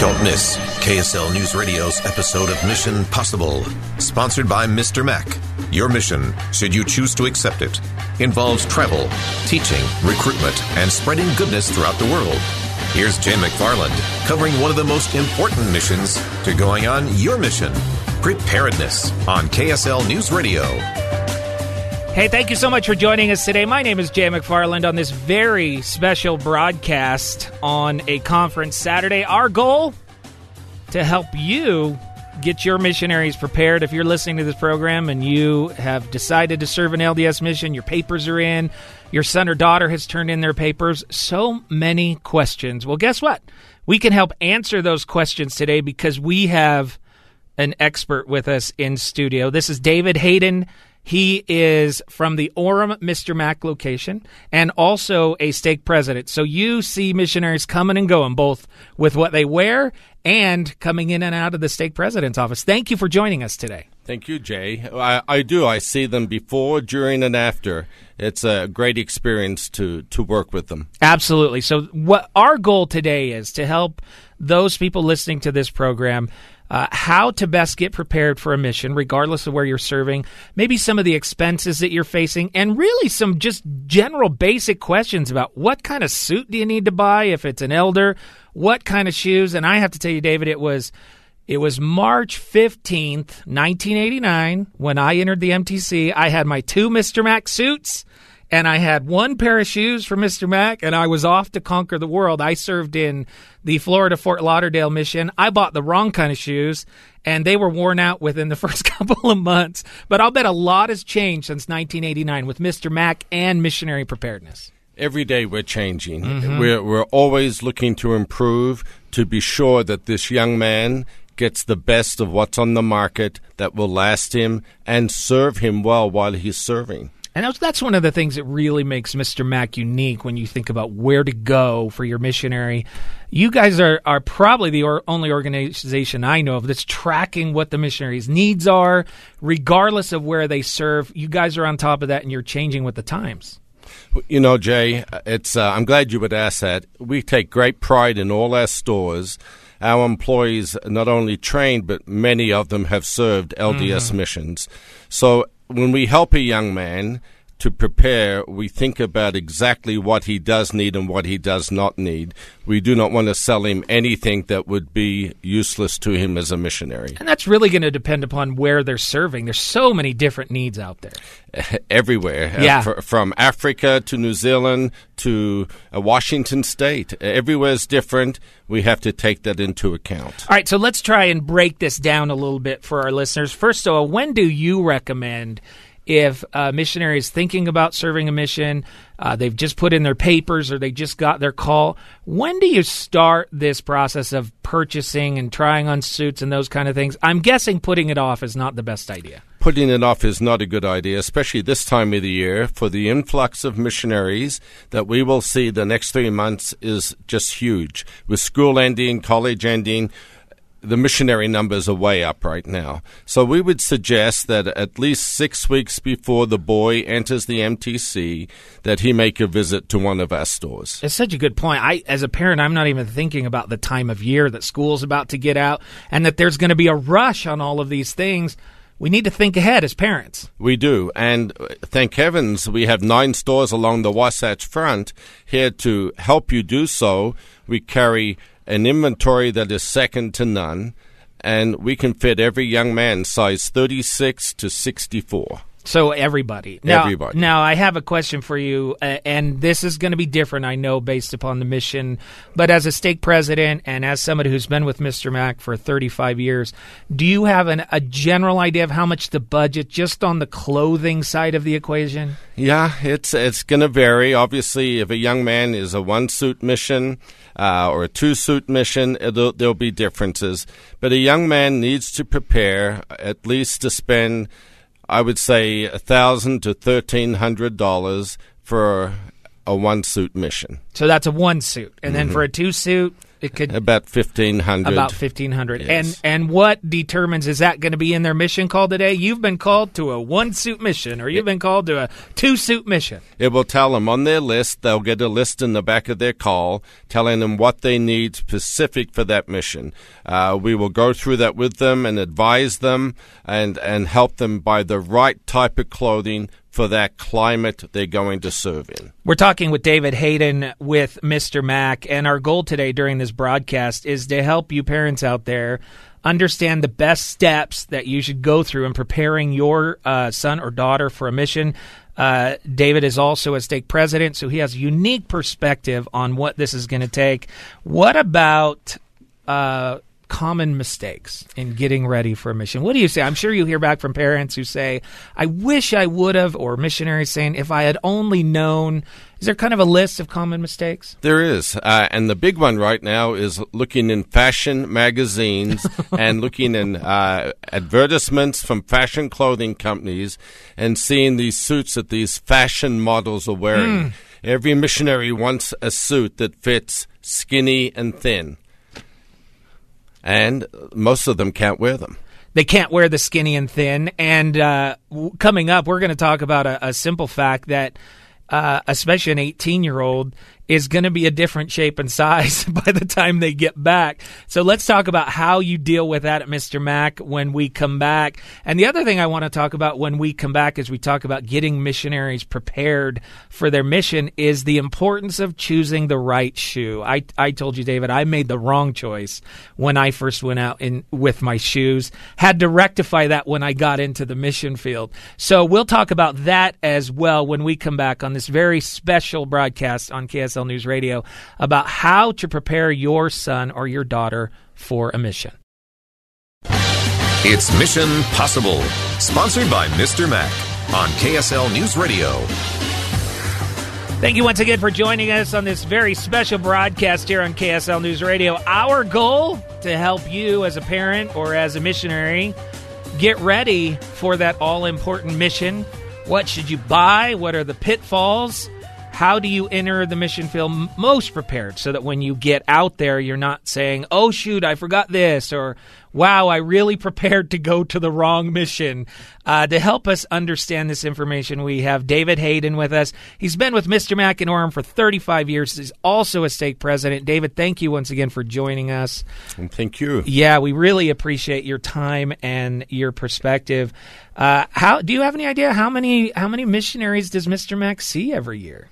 Don't miss KSL News Radio's episode of Mission Possible, sponsored by Mr. Mac. Your mission, should you choose to accept it, involves travel, teaching, recruitment, and spreading goodness throughout the world. Here's Jay McFarland covering one of the most important missions to going on your mission preparedness on KSL News Radio. Hey, thank you so much for joining us today. My name is Jay McFarland on this very special broadcast on a conference Saturday. Our goal to help you get your missionaries prepared. If you're listening to this program and you have decided to serve an LDS mission, your papers are in, your son or daughter has turned in their papers, so many questions. Well, guess what? We can help answer those questions today because we have an expert with us in studio. This is David Hayden. He is from the Orem Mr. Mac location and also a stake president. So you see missionaries coming and going, both with what they wear and coming in and out of the stake president's office. Thank you for joining us today. Thank you, Jay. I, I do. I see them before, during, and after. It's a great experience to, to work with them. Absolutely. So, what our goal today is to help those people listening to this program uh, how to best get prepared for a mission, regardless of where you're serving, maybe some of the expenses that you're facing, and really some just general basic questions about what kind of suit do you need to buy if it's an elder, what kind of shoes. And I have to tell you, David, it was. It was March 15th, 1989, when I entered the MTC. I had my two Mr. Mac suits and I had one pair of shoes for Mr. Mac, and I was off to conquer the world. I served in the Florida Fort Lauderdale mission. I bought the wrong kind of shoes, and they were worn out within the first couple of months. But I'll bet a lot has changed since 1989 with Mr. Mac and missionary preparedness. Every day we're changing. Mm-hmm. We're, we're always looking to improve to be sure that this young man gets the best of what's on the market that will last him and serve him well while he's serving. And that's one of the things that really makes Mr. Mac unique when you think about where to go for your missionary. You guys are, are probably the or, only organization I know of that's tracking what the missionaries' needs are, regardless of where they serve. You guys are on top of that and you're changing with the times. You know, Jay, it's uh, I'm glad you would ask that. We take great pride in all our stores. Our employees not only trained, but many of them have served LDS mm. missions. So when we help a young man to prepare, we think about exactly what he does need and what he does not need. We do not want to sell him anything that would be useless to him as a missionary. And that's really going to depend upon where they're serving. There's so many different needs out there. Everywhere. Uh, yeah. Uh, from Africa to New Zealand to uh, Washington State. Everywhere is different. We have to take that into account. All right, so let's try and break this down a little bit for our listeners. First of all, when do you recommend if a missionary is thinking about serving a mission, uh, they've just put in their papers or they just got their call, when do you start this process of purchasing and trying on suits and those kind of things? I'm guessing putting it off is not the best idea. Putting it off is not a good idea, especially this time of the year for the influx of missionaries that we will see the next three months is just huge. With school ending, college ending, the missionary numbers are way up right now. So we would suggest that at least six weeks before the boy enters the MTC, that he make a visit to one of our stores. It's such a good point. I, as a parent, I'm not even thinking about the time of year that school's about to get out, and that there's going to be a rush on all of these things. We need to think ahead as parents. We do. And uh, thank heavens we have nine stores along the Wasatch Front here to help you do so. We carry an inventory that is second to none, and we can fit every young man size 36 to 64. So everybody. Now, Everybody. Now I have a question for you, uh, and this is going to be different, I know, based upon the mission. But as a stake president and as somebody who's been with Mr. Mac for 35 years, do you have an, a general idea of how much the budget just on the clothing side of the equation? Yeah, it's it's going to vary. Obviously, if a young man is a one suit mission uh, or a two suit mission, it'll, there'll be differences. But a young man needs to prepare at least to spend, I would say, a thousand to thirteen hundred dollars for a one suit mission. So that's a one suit, and Mm-hmm. then for a two suit, it could About fifteen hundred. about fifteen hundred. Yes. And and what determines is that going to be in their mission call today? You've been called to a one suit mission, or you've been called to a two suit mission. It will tell them on their list, they'll get a list in the back of their call telling them what they need specific for that mission. Uh, we will go through that with them and advise them and, and help them buy the right type of clothing for that climate they're going to serve in. We're talking with David Hayden with Mr. Mac, and our goal today during this broadcast is to help you parents out there understand the best steps that you should go through in preparing your uh, son or daughter for a mission. Uh, David is also a stake president, so he has a unique perspective on what this is going to take. What about uh, common mistakes in getting ready for a mission? What do you say? I'm sure you hear back from parents who say, I wish I would have, or missionaries saying, if I had only known. Is there kind of a list of common mistakes? There is. Uh, and the big one right now is looking in fashion magazines and looking in uh, advertisements from fashion clothing companies and seeing these suits that these fashion models are wearing. Every missionary wants a suit that fits skinny and thin. And most of them can't wear them. They can't wear the skinny and thin. And uh, w- coming up, we're going to talk about a, a simple fact that, uh, especially an 18 year old, is going to be a different shape and size by the time they get back. So let's talk about how you deal with that at Mr. Mac when we come back. And the other thing I want to talk about when we come back is we talk about getting missionaries prepared for their mission is the importance of choosing the right shoe. I, I told you, David, I made the wrong choice when I first went out in with my shoes. Had to rectify that when I got into the mission field. So we'll talk about that as well when we come back on this very special broadcast on KSL News Radio about how to prepare your son or your daughter for a mission. It's Mission Possible, sponsored by Mr. Mac on KSL News Radio. Thank you once again for joining us on this very special broadcast here on KSL News Radio. Our goal to help you as a parent or as a missionary get ready for that all important mission. What should you buy? What are the pitfalls? How do you enter the mission field most prepared so that when you get out there, you're not saying, oh, shoot, I forgot this, or wow, I really prepared to go to the wrong mission. Uh, to help us understand this information, we have David Hayden with us. He's been with Mr. Orem for 35 years. He's also a stake president. David, thank you once again for joining us. And thank you. Yeah, we really appreciate your time and your perspective. Uh, how do you have any idea how many how many missionaries does Mr. Mac see every year?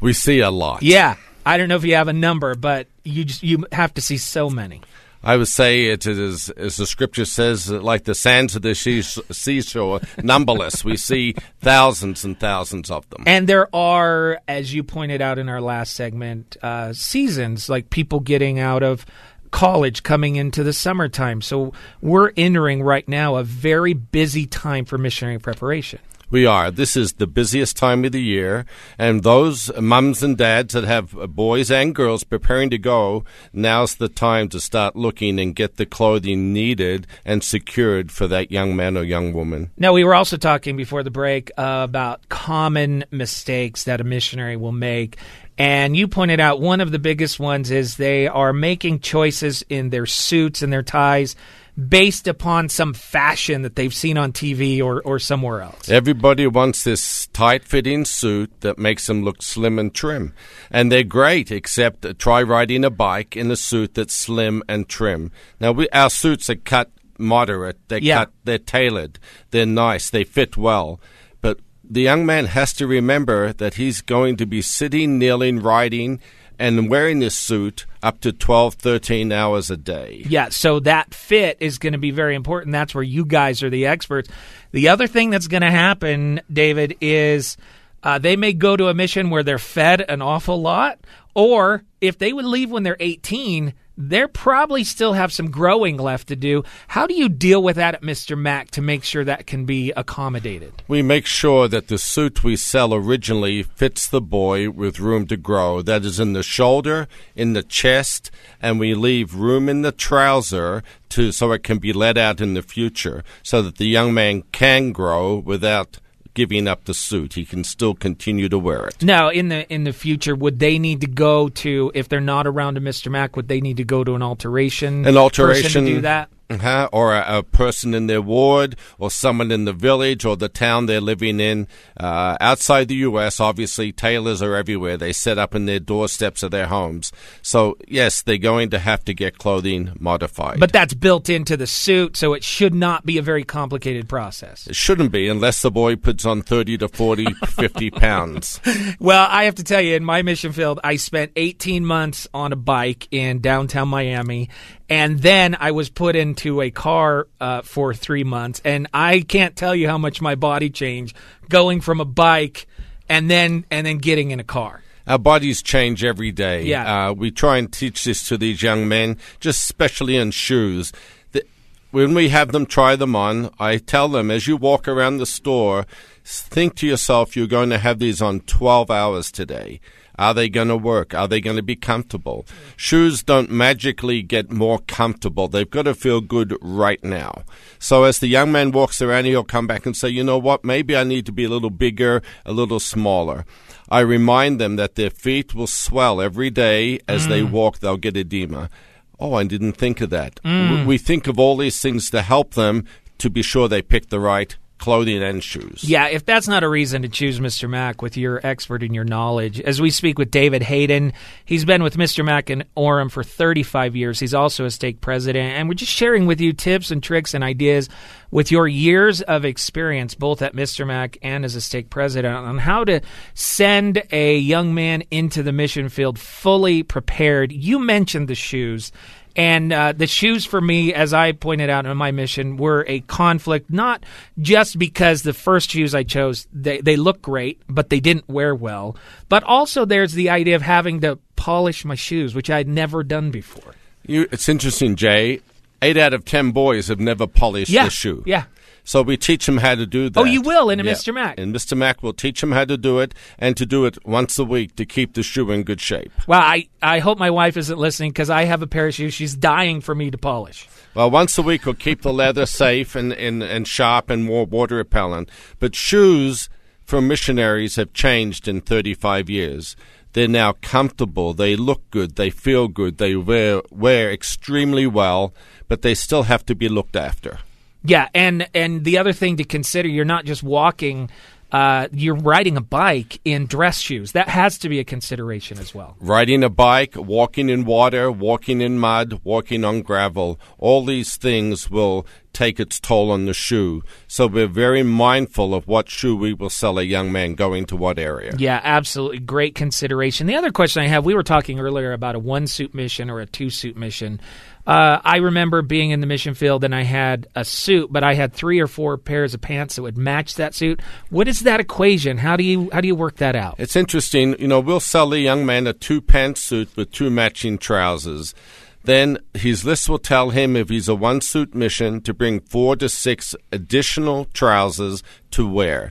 We see a lot. Yeah, I don't know if you have a number, but you just, you have to see so many. I would say it is, as the scripture says, like the sands of the seas- seashore, numberless. we see thousands and thousands of them. And there are, as you pointed out in our last segment, uh, seasons like people getting out of college coming into the summertime. So we're entering right now a very busy time for missionary preparation. We are. This is the busiest time of the year, and those mums and dads that have boys and girls preparing to go, now's the time to start looking and get the clothing needed and secured for that young man or young woman. Now, we were also talking before the break uh, about common mistakes that a missionary will make. And you pointed out one of the biggest ones is they are making choices in their suits and their ties based upon some fashion that they've seen on TV or, or somewhere else. Everybody wants this tight fitting suit that makes them look slim and trim. And they're great, except try riding a bike in a suit that's slim and trim. Now, we, our suits are cut moderate, they're Yeah. cut, they're tailored, they're nice, they fit well. But the young man has to remember that he's going to be sitting, kneeling, riding and wearing this suit up to 12, 13 hours a day. Yeah, so that fit is going to be very important. That's where you guys are the experts. The other thing that's going to happen, David, is uh, they may go to a mission where they're fed an awful lot, or if they would leave when they're 18, they probably still have some growing left to do. How do you deal with that Mr. Mac to make sure that can be accommodated? We make sure that the suit we sell originally fits the boy with room to grow. That is in the shoulder, in the chest, and we leave room in the trouser to so it can be let out in the future so that the young man can grow without giving up the suit. He can still continue to wear it. Now, in the in the future, would they need to go to if they're not around a Mr. Mac? Would they need to go to an alteration? An alteration to do that. Uh-huh. Or a, a, person in their ward, or someone in the village or the town they're living in. Uh, outside the U.S., obviously, tailors are everywhere. They set up in their doorsteps of their homes. So, yes, they're going to have to get clothing modified. But that's built into the suit, so it should not be a very complicated process. It shouldn't be, unless the boy puts on 30 to 40, 50 pounds. Well, I have to tell you, in my mission field, I spent 18 months on a bike in downtown Miami, and then I was put into a car uh, for three months, and I can't tell you how much my body changed going from a bike and then and then getting in a car. Our bodies change every day. Yeah. Uh, we try and teach this to these young men, just especially in shoes. The, when we have them try them on, I tell them as you walk around the store, think to yourself, you're going to have these on 12 hours today. Are they going to work? Are they going to be comfortable? Shoes don't magically get more comfortable. They've got to feel good right now. So as the young man walks around, he'll come back and say, you know what? Maybe I need to be a little bigger, a little smaller. I remind them that their feet will swell every day as mm. they walk. They'll get edema. Oh, I didn't think of that. Mm. We think of all these things to help them to be sure they pick the right clothing and shoes. Yeah, if that's not a reason to choose Mr. Mac with your expert and your knowledge, as we speak with David Hayden, he's been with Mr. Mac and Orem for 35 years. He's also a stake president, and we're just sharing with you tips and tricks and ideas with your years of experience, both at Mr. Mac and as a stake president, on how to send a young man into the mission field fully prepared. You mentioned the shoes. And uh, the shoes for me, as I pointed out in my mission, were a conflict, not just because the first shoes I chose, they, they look great, but they didn't wear well, but also there's the idea of having to polish my shoes, which I'd never done before. You, it's interesting, Jay. Eight out of ten boys have never polished yeah, the shoe. Yeah. So we teach them how to do that. Oh, you will in a Yeah. Mr. Mac. And Mr. Mac will teach them how to do it and to do it once a week to keep the shoe in good shape. Well, I, I hope my wife isn't listening because I have a pair of shoes she's dying for me to polish. Well, once a week will keep the leather safe and, and, and sharp and more water repellent. But shoes for missionaries have changed in 35 years. They're now comfortable. They look good. They feel good. They wear, wear extremely well, but they still have to be looked after. Yeah, and and the other thing to consider, you're not just walking. Uh, you're riding a bike in dress shoes. That has to be a consideration as well. Riding a bike, walking in water, walking in mud, walking on gravel, all these things will take its toll on the shoe. So we're very mindful of what shoe we will sell a young man going to what area. Yeah, absolutely. Great consideration. The other question I have we were talking earlier about a one suit mission or a two suit mission. Uh, I remember being in the mission field and I had a suit, but I had three or four pairs of pants that would match that suit. What is that equation? How do you how do you work that out? It's interesting. You know, we'll sell a young man a two pantsuit with two matching trousers. Then his list will tell him if he's a one suit mission to bring four to six additional trousers to wear.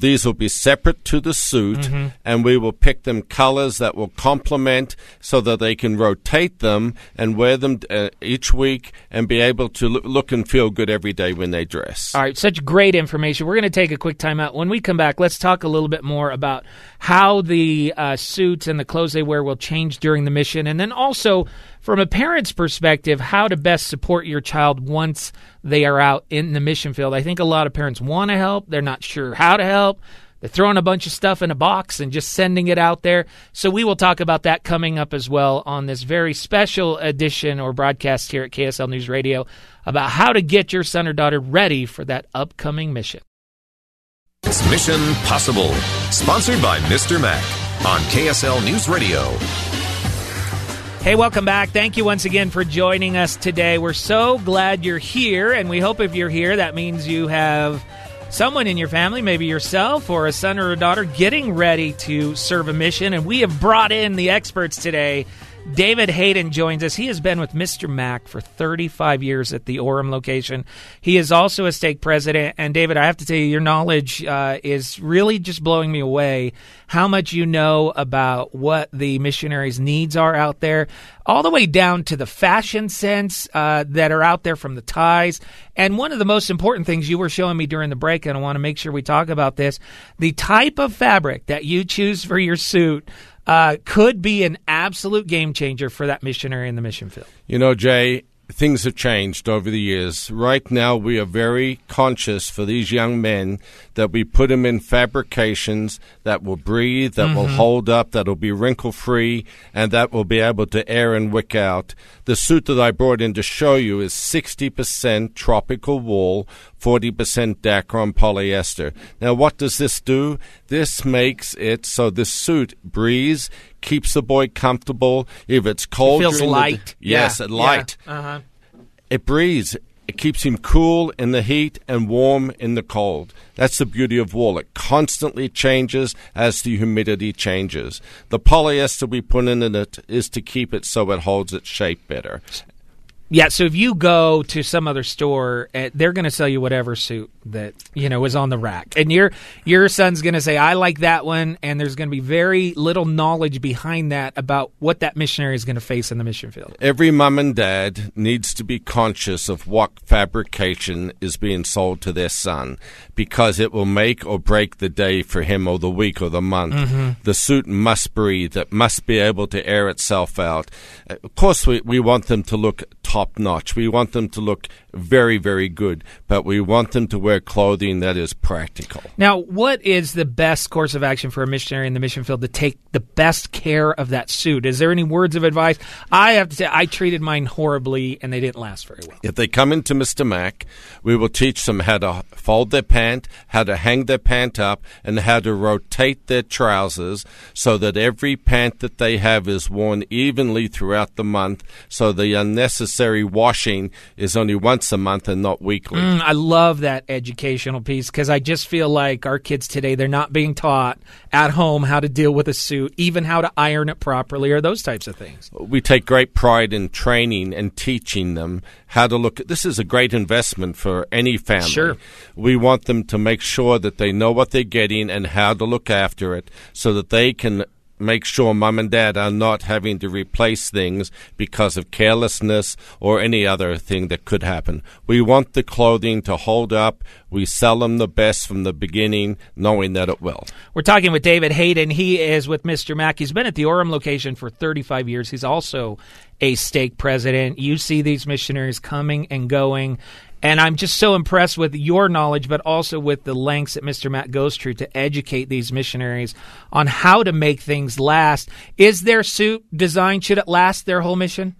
These will be separate to the suit, Mm-hmm. and we will pick them colors that will complement so that they can rotate them and wear them uh, each week and be able to loo- look and feel good every day when they dress. All right, such great information. We're going to take a quick time out. When we come back, let's talk a little bit more about how the uh, suits and the clothes they wear will change during the mission, and then also from a parent's perspective, how to best support your child once they are out in the mission field. I think a lot of parents want to help, they're not sure how to help. They're throwing a bunch of stuff in a box and just sending it out there. So we will talk about that coming up as well on this very special edition or broadcast here at KSL News Radio about how to get your son or daughter ready for that upcoming mission. It's Mission Possible, sponsored by Mr. Mac on KSL News Radio. Hey, welcome back. Thank you once again for joining us today. We're so glad you're here, and we hope if you're here, that means you have someone in your family, maybe yourself or a son or a daughter, getting ready to serve a mission. And we have brought in the experts today David Hayden joins us. He has been with Mr. Mac for 35 years at the Orem location. He is also a stake president. And David, I have to tell you, your knowledge uh, is really just blowing me away. How much you know about what the missionaries' needs are out there, all the way down to the fashion sense uh, that are out there from the ties. And one of the most important things you were showing me during the break, and I want to make sure we talk about this the type of fabric that you choose for your suit uh, could be an absolute game changer for that missionary in the mission field. You know, Jay, things have changed over the years. Right now, we are very conscious for these young men that we put them in fabrications that will breathe, that mm-hmm. will hold up, that will be wrinkle free, and that will be able to air and wick out. The suit that I brought in to show you is 60% tropical wool, 40% Dacron polyester. Now, what does this do? This makes it so the suit breathes, keeps the boy comfortable. If it's cold, it feels light. The, yes, yeah. light. Yeah. Uh-huh. It breathes. It keeps him cool in the heat and warm in the cold. That's the beauty of wool. It constantly changes as the humidity changes. The polyester we put in it is to keep it so it holds its shape better. Yeah, so if you go to some other store, eh, they're going to sell you whatever suit that you know is on the rack, and your your son's going to say, "I like that one," and there's going to be very little knowledge behind that about what that missionary is going to face in the mission field. Every mom and dad needs to be conscious of what fabrication is being sold to their son, because it will make or break the day for him, or the week, or the month. Mm-hmm. The suit must breathe; it must be able to air itself out. Of course, we we want them to look top notch. We want them to look very, very good, but we want them to wear clothing that is practical. Now, what is the best course of action for a missionary in the mission field to take the best care of that suit? Is there any words of advice? I have to say, I treated mine horribly and they didn't last very well. If they come into Mr. Mac, we will teach them how to fold their pant, how to hang their pant up, and how to rotate their trousers so that every pant that they have is worn evenly throughout the month so the unnecessary necessary washing is only once a month and not weekly. Mm, I love that educational piece because I just feel like our kids today, they're not being taught at home how to deal with a suit, even how to iron it properly, or those types of things. We take great pride in training and teaching them how to look. This is a great investment for any family. Sure. We want them to make sure that they know what they're getting and how to look after it so that they can make sure mom and dad are not having to replace things because of carelessness or any other thing that could happen. We want the clothing to hold up. We sell them the best from the beginning, knowing that it will. We're talking with David Hayden. He is with Mr. Mac. He's been at the Orem location for 35 years. He's also a stake president. You see these missionaries coming and going. And I'm just so impressed with your knowledge, but also with the lengths that Mr. Mac goes through to educate these missionaries on how to make things last. Is their suit designed, should it last their whole mission?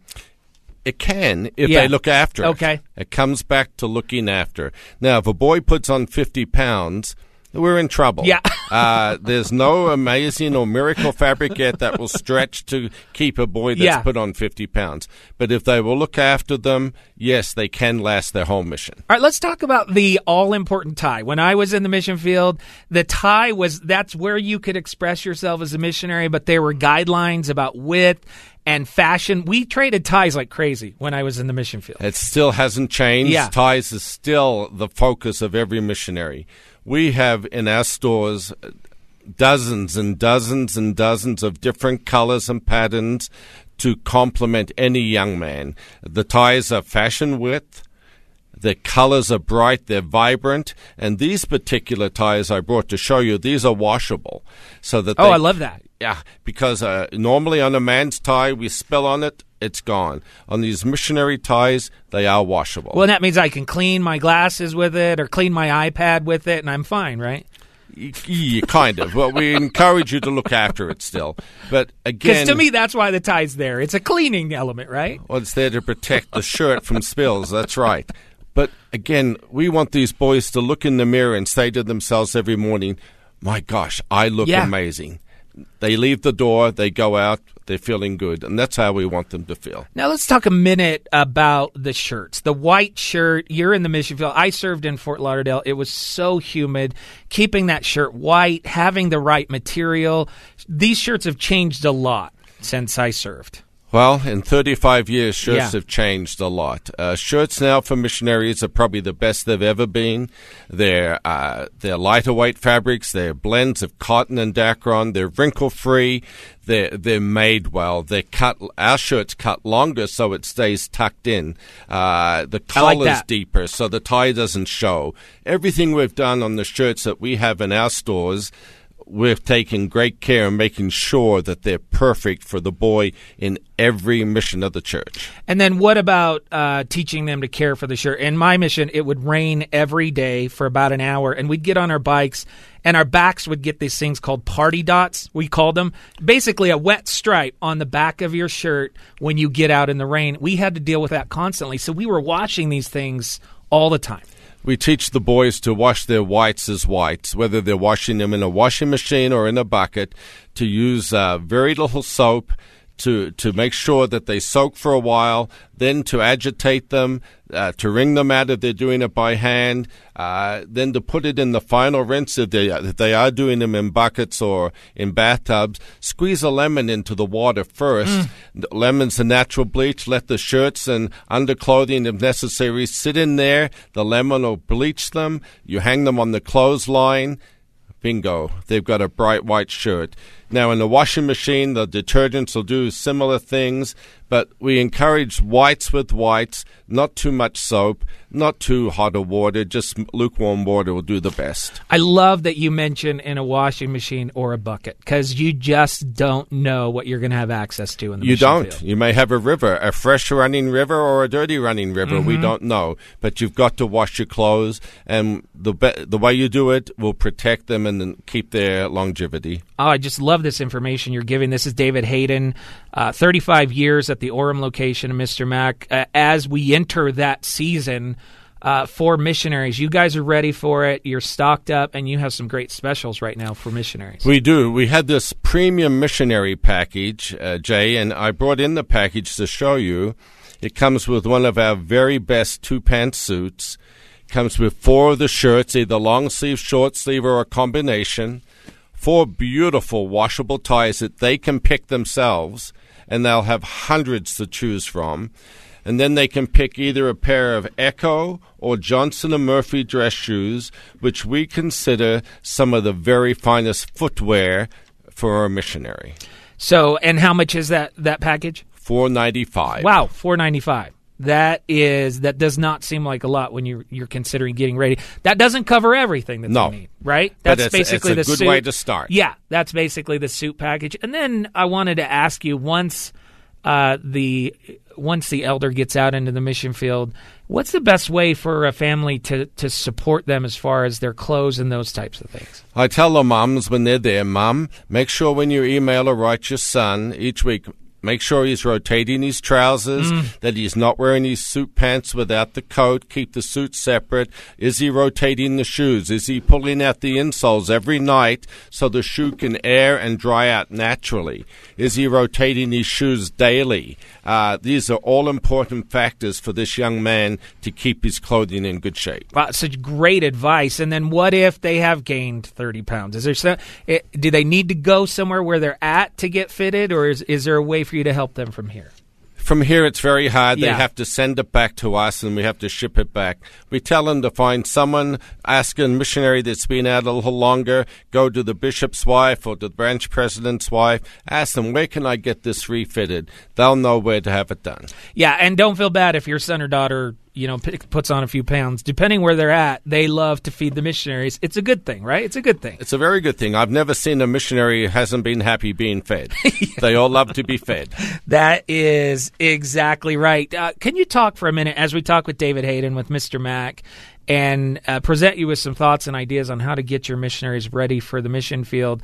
It can if yeah. they look after it. Okay. It comes back to looking after. Now, if a boy puts on 50 pounds, we're in trouble. Yeah. uh, there's no amazing or miracle fabric yet that will stretch to keep a boy that's yeah. put on 50 pounds. But if they will look after them, yes, they can last their whole mission. All right, let's talk about the all important tie. When I was in the mission field, the tie was that's where you could express yourself as a missionary, but there were guidelines about width and fashion. We traded ties like crazy when I was in the mission field. It still hasn't changed. Yeah. Ties is still the focus of every missionary we have in our stores dozens and dozens and dozens of different colors and patterns to complement any young man. The ties are fashion width. The colors are bright, they're vibrant, and these particular ties I brought to show you, these are washable. So that Oh, they, I love that. Yeah, because uh, normally on a man's tie, we spill on it, it's gone. On these missionary ties, they are washable. Well, that means I can clean my glasses with it or clean my iPad with it, and I'm fine, right? Yeah, kind of. Well, we encourage you to look after it still. But again, because to me, that's why the tie's there. It's a cleaning element, right? Well, it's there to protect the shirt from spills. That's right. But again, we want these boys to look in the mirror and say to themselves every morning, "My gosh, I look yeah. amazing." they leave the door, they go out, they're feeling good, and that's how we want them to feel. Now let's talk a minute about the shirts. The white shirt. You're in the mission field. I served in Fort Lauderdale. It was so humid. Keeping that shirt white, having the right material. These shirts have changed a lot since I served. Well, in 35 years, shirts Yeah. have changed a lot. Uh, shirts now for missionaries are probably the best they've ever been. They're uh, they're lighter weight fabrics. They're blends of cotton and Dacron. They're wrinkle free. They're they're made well. They're cut. Our shirts cut longer so it stays tucked in. Uh, the I like deeper so the tie doesn't show. Everything we've done on the shirts that we have in our stores we've taken great care in making sure that they're perfect for the boy in every mission of the church. And then what about uh, teaching them to care for the shirt? In my mission, it would rain every day for about an hour, and we'd get on our bikes, and our backs would get these things called party dots. We called them basically a wet stripe on the back of your shirt when you get out in the rain. We had to deal with that constantly, so we were washing these things all the time. We teach the boys to wash their whites as whites, whether they're washing them in a washing machine or in a bucket, to use uh, very little soap to to make sure that they soak for a while, then to agitate them, uh, to wring them out if they're doing it by hand, uh, then to put it in the final rinse if they if they are doing them in buckets or in bathtubs. Squeeze a lemon into the water first. Lemon's a natural bleach. Let the shirts and underclothing, if necessary, sit in there. The lemon will bleach them. You hang them on the clothesline. Bingo. They've got a bright white shirt. Now, in the washing machine, the detergents will do similar things, but we encourage whites with whites, not too much soap, not too hot of water, just lukewarm water will do the best. I love that you mention in a washing machine or a bucket because you just don't know what you're going to have access to in the You don't. field. You may have a river, a fresh running river or a dirty running river. Mm-hmm. We don't know, but you've got to wash your clothes, and the be- the way you do it will protect them and keep their longevity. Oh, I just love this information you're giving. This is David Hayden, uh, 35 years at the Orem location Mr. Mac. Uh, as we enter that season uh, for missionaries, you guys are ready for it. You're stocked up, and you have some great specials right now for missionaries. We do. We had this premium missionary package, uh, Jay, and I brought in the package to show you. It comes with one of our very best two pants suits. Comes with four of the shirts, either long sleeve, short sleeve, or a combination. Four beautiful washable ties that they can pick themselves, and they'll have hundreds to choose from. And then they can pick either a pair of Ecco or Johnston and Murphy dress shoes, which we consider some of the very finest footwear for a missionary. So, and how much is that that package? Four ninety five. Wow, 495. That is that does not seem like a lot when you're you're considering getting ready. That doesn't cover everything that No. they need, right? That's it's- basically it's a the good suit. way to start. Yeah, that's basically the suit package. And then I wanted to ask you once uh, the once the elder gets out into the mission field, what's the best way for a family to to support them as far as their clothes and those types of things? I tell the moms when they're there, Mom, make sure when you email or write your son each week, make sure he's rotating his trousers, that he's not wearing his suit pants without the coat. Keep the suit separate. Is he rotating the shoes? Is he pulling out the insoles every night so the shoe can air and dry out naturally? Is he rotating his shoes daily? Uh, these are all important factors for this young man to keep his clothing in good shape. Wow, such great advice. And then what if they have gained 30 pounds? Is there some, it, do they need to go somewhere where they're at to get fitted or is, is there a way for you to help them from here? From here, it's very hard. They have to send it back to us, and we have to ship it back. We tell them to find someone, ask a missionary that's been out a little longer, go to the bishop's wife or the branch president's wife, ask them, where can I get this refitted? They'll know where to have it done. Yeah, and don't feel bad if your son or daughter, you know, p- puts on a few pounds. Depending where they're at, they love to feed the missionaries. It's a good thing, right? It's a good thing. It's a very good thing. I've never seen a missionary who hasn't been happy being fed. They all love to be fed. That is exactly right. Uh, can you talk for a minute as we talk with David Hayden with Mr. Mac and uh, present you with some thoughts and ideas on how to get your missionaries ready for the mission field?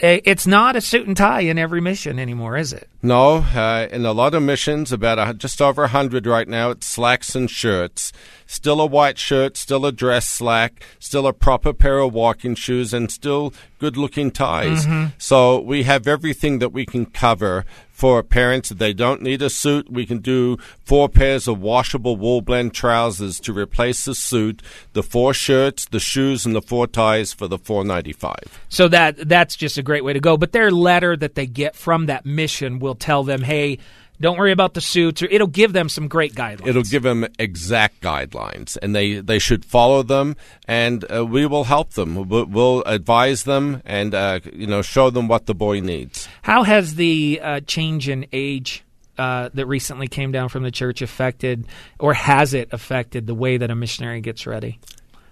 Eh, it's not a suit and tie in every mission anymore, is it? No, uh, in a lot of missions, about a, just over 100 right now, it's slacks and shirts. Still a white shirt, still a dress slack, still a proper pair of walking shoes, and still good looking ties. So we have everything that we can cover for parents. If they don't need a suit, we can do four pairs of washable wool blend trousers to replace the suit, the four shirts, the shoes, and the four ties for the 495 So that that's just a great way to go. But their letter that they get from that mission will tell them, "Hey, don't worry about the suits," or it'll give them some great guidelines. It'll give them exact guidelines, and they, they should follow them, and uh, we will help them. We'll, we'll advise them, and uh, you know show them what the boy needs. How has the uh, change in age uh, that recently came down from the church affected, or has it affected the way that a missionary gets ready?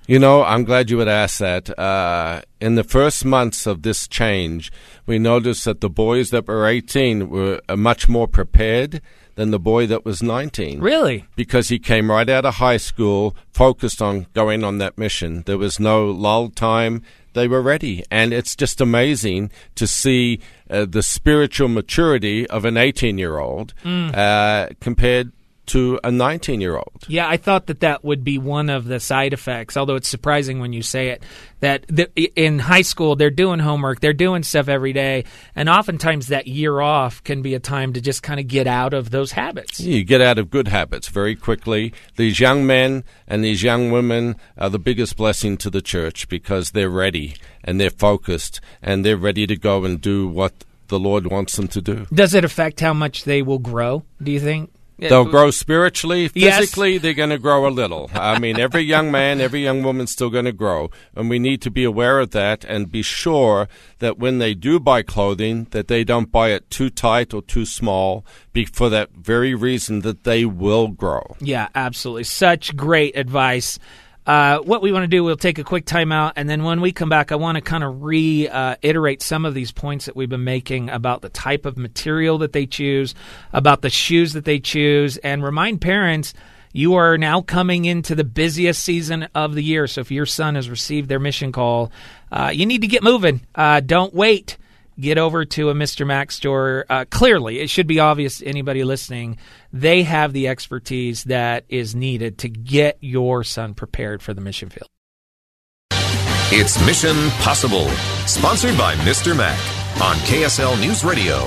You know, I'm glad you would ask that. Uh, in the first months of this change, we noticed that the boys that were 18 were uh, much more prepared than the boy that was 19. Really? because he came right out of high school, focused on going on that mission. There was no lull time. They were ready. And it's just amazing to see uh, the spiritual maturity of an 18 year old uh, compared to a 19 year old. Yeah, I thought that that would be one of the side effects. Although it's surprising when you say it, that in high school they're doing homework, they're doing stuff every day, and oftentimes that year off can be a time to just kind of get out of those habits. You get out of good habits very quickly. These young men and these young women are the biggest blessing to the church because they're ready and they're focused and they're ready to go and do what the Lord wants them to do. Does it affect how much they will grow? Do you think? They'll grow spiritually, Yes. physically. They're going to grow a little. I mean, every young man, every young woman's still going to grow, and we need to be aware of that and be sure that when they do buy clothing, that they don't buy it too tight or too small, be for that very reason that they will grow. Yeah, absolutely. Such great advice. Uh, what we want to do, we'll take a quick timeout, and then when we come back, I want to kind of reiterate some of these points that we've been making about the type of material that they choose, about the shoes that they choose, and remind parents you are now coming into the busiest season of the year. So if your son has received their mission call, uh, you need to get moving. Uh, don't wait get over to a Mr. Mac's store. Uh, clearly, it should be obvious to anybody listening. They have the expertise that is needed to get your son prepared for the mission field. It's Mission Possible, sponsored by Mr. Mac on KSL News Radio.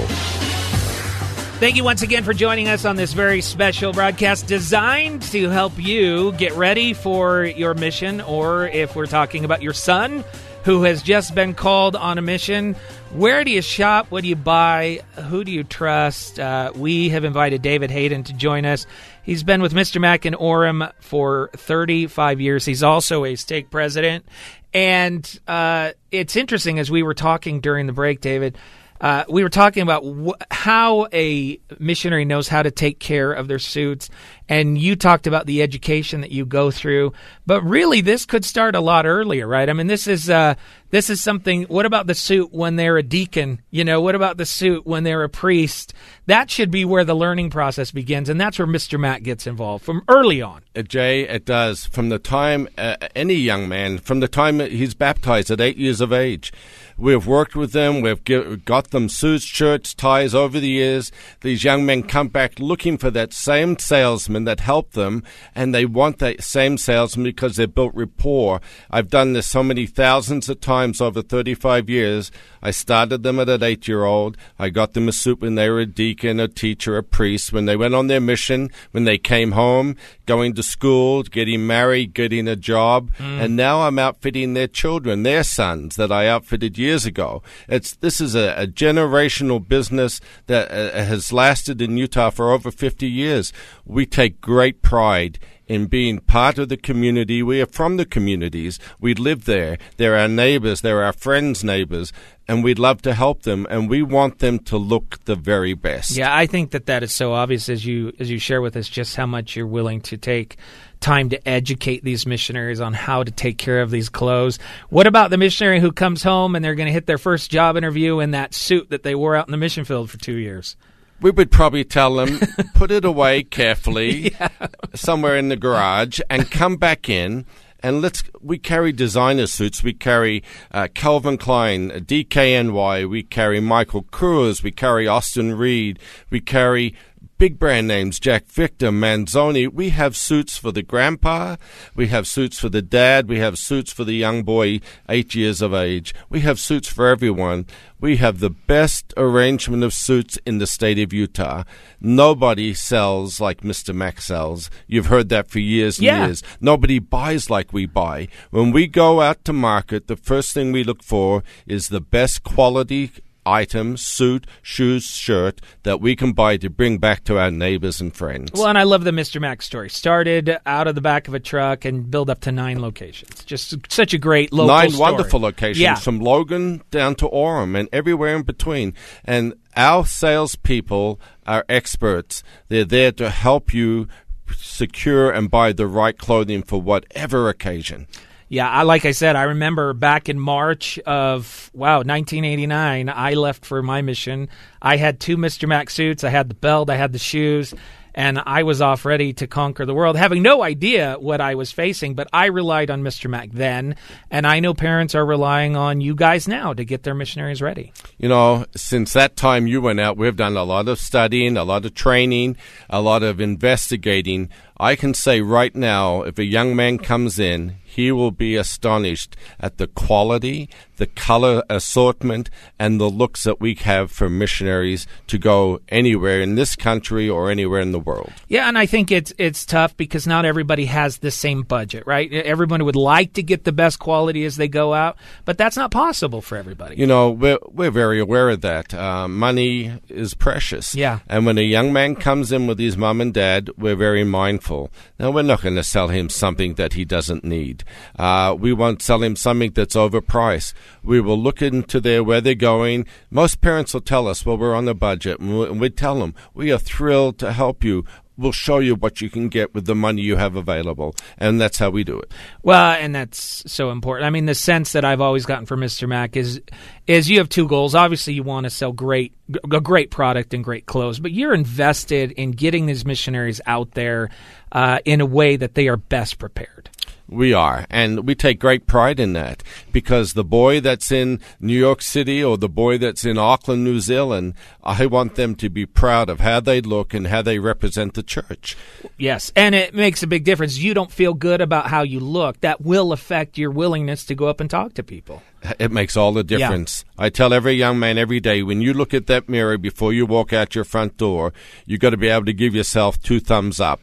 Thank you once again for joining us on this very special broadcast designed to help you get ready for your mission, or if we're talking about your son who has just been called on a mission. Where do you shop? What do you buy? Who do you trust? Uh, we have invited David Hayden to join us. He's been with Mr. Mac in Orem for 35 years. He's also a stake president. And uh, it's interesting as we were talking during the break, David. Uh, we were talking about wh- how a missionary knows how to take care of their suits, and you talked about the education that you go through. But really, this could start a lot earlier, right? I mean, this is uh, this is something. What about the suit when they're a deacon? You know, what about the suit when they're a priest? That should be where the learning process begins, and that's where Mr. Mac gets involved from early on. Uh, Jay, it does. From the time uh, any young man, from the time he's baptized at eight years of age, we've worked with them. We've got them suits, shirts, ties over the years. These young men come back looking for that same salesman that helped them, and they want that same salesman because they've built rapport. I've done this so many thousands of times over 35 years. I started them at an eight year old. I got them a suit when they were a deacon, a teacher, a priest, when they went on their mission, when they came home, going to school, getting married, getting a job. And now I'm outfitting their children, their sons that I outfitted years ago. It's, this is a, a generational business that uh, has lasted in Utah for over 50 years. We take great pride in being part of the community. We are from the communities. We live there. They're our neighbors. They're our friends' neighbors. And we'd love to help them. And we want them to look the very best. Yeah, I think that that is so obvious as you as you share with us just how much you're willing to take time to educate these missionaries on how to take care of these clothes. What about the missionary who comes home and they're going to hit their first job interview in that suit that they wore out in the mission field for 2 years? We would probably tell them, put it away carefully somewhere in the garage and come back in And let's we carry designer suits. We carry uh, Calvin Klein, DKNY. We carry Michael Kors. We carry Austin Reed. We carry big brand names Jack Victor, Manzoni. We have suits for the grandpa, we have suits for the dad, we have suits for the young boy, eight years of age. We have suits for everyone. We have the best arrangement of suits in the state of Utah. Nobody sells like Mr. Mac sells. You've heard that for years and Yeah. years. Nobody buys like we buy. When we go out to market, the first thing we look for is the best quality item, suit, shoes, shirt that we can buy to bring back to our neighbors and friends. Well, and I love the Mr. Mac story. Started out of the back of a truck and built up to nine locations. Just such a great local Nine story. wonderful locations Yeah. from Logan down to Orem and everywhere in between. And our salespeople are experts. They're there to help you secure and buy the right clothing for whatever occasion. Yeah, I, like I said, I remember back in March of wow, 1989. I left for my mission. I had two Mr. Mac suits. I had the belt. I had the shoes, and I was off ready to conquer the world, having no idea what I was facing. But I relied on Mr. Mac then, and I know parents are relying on you guys now to get their missionaries ready. You know, since that time you went out, we've done a lot of studying, a lot of training, a lot of investigating. I can say right now, if a young man comes in, he will be astonished at the quality, the color assortment, and the looks that we have for missionaries to go anywhere in this country or anywhere in the world. Yeah, and I think it's it's tough because not everybody has the same budget, right? Everybody would like to get the best quality as they go out, but that's not possible for everybody. You know, we're, we're very aware of that. Uh, money is precious. Yeah. And when a young man comes in with his mom and dad, we're very mindful. Now, we're not going to sell him something that he doesn't need. Uh, we won't sell him something that's overpriced. We will look into there where they're going. Most parents will tell us, well, we're on a budget. And we- tell them, we are thrilled to help you. We'll show you what you can get with the money you have available. And that's how we do it. Well, and that's so important. I mean, the sense that I've always gotten from Mr. Mac is is you have two goals. Obviously, you want to sell great a great product and great clothes, but you're invested in getting these missionaries out there uh, in a way that they are best prepared. We are, and we take great pride in that because the boy that's in New York City or the boy that's in Auckland, New Zealand, uh, I want them to be proud of how they look and how they represent the church. Yes, and it makes a big difference. You don't feel good about how you look. That will affect your willingness to go up and talk to people. It makes all the difference. I tell every young man every day when you look at that mirror before you walk out your front door, you've got to be able to give yourself two thumbs up.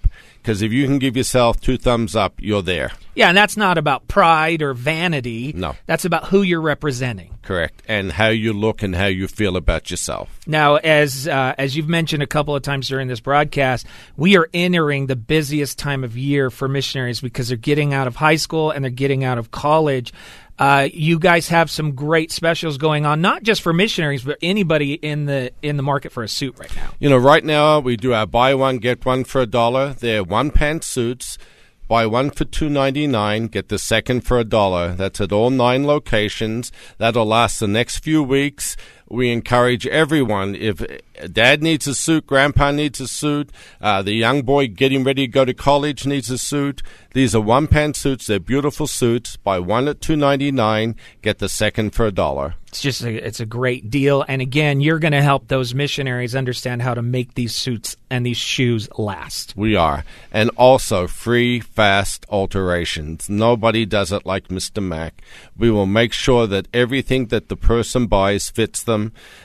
Because if you can give yourself two thumbs up, you're there. Yeah, and that's not about pride or vanity. No. That's about who you're representing. Correct. And how you look and how you feel about yourself. Now, as uh, as you've mentioned a couple of times during this broadcast, we are entering the busiest time of year for missionaries because they're getting out of high school and they're getting out of college. Uh, you guys have some great specials going on, not just for missionaries, but anybody in the in the market for a suit right now. You know, right now we do our buy one get one for a dollar. They're one pant suits. Buy one for two ninety nine, get the second for a dollar. That's at all nine locations. That'll last the next few weeks. We encourage everyone. If dad needs a suit, grandpa needs a suit, uh, the young boy getting ready to go to college needs a suit. These are one pant suits. They're beautiful suits. Buy one at two ninety nine, get the second for a dollar. It's just a, it's a great deal, and again, you're going to help those missionaries understand how to make these suits and these shoes last. We are. And also free, fast alterations. Nobody does it like Mr. Mac. We will make sure that everything that the person buys fits them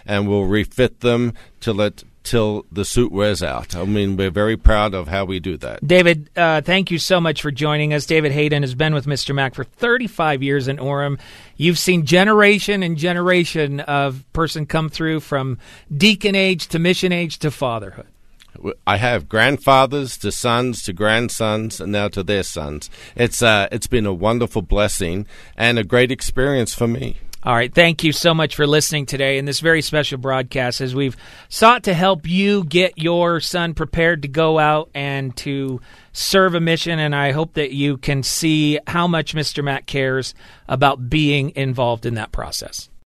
and we'll refit them till it till the suit wears out. I mean, we're very proud of how we do that. David, uh, thank you so much for joining us. David Hayden has been with Mr. Mac for 35 years in Orem. You've seen generation and generation of person come through from deacon age to mission age to fatherhood. I have grandfathers to sons to grandsons and now to their sons. It's uh, it's been a wonderful blessing and a great experience for me. All right. Thank you so much for listening today in this very special broadcast as we've sought to help you get your son prepared to go out and to serve a mission. And I hope that you can see how much Mr. Mac cares about being involved in that process.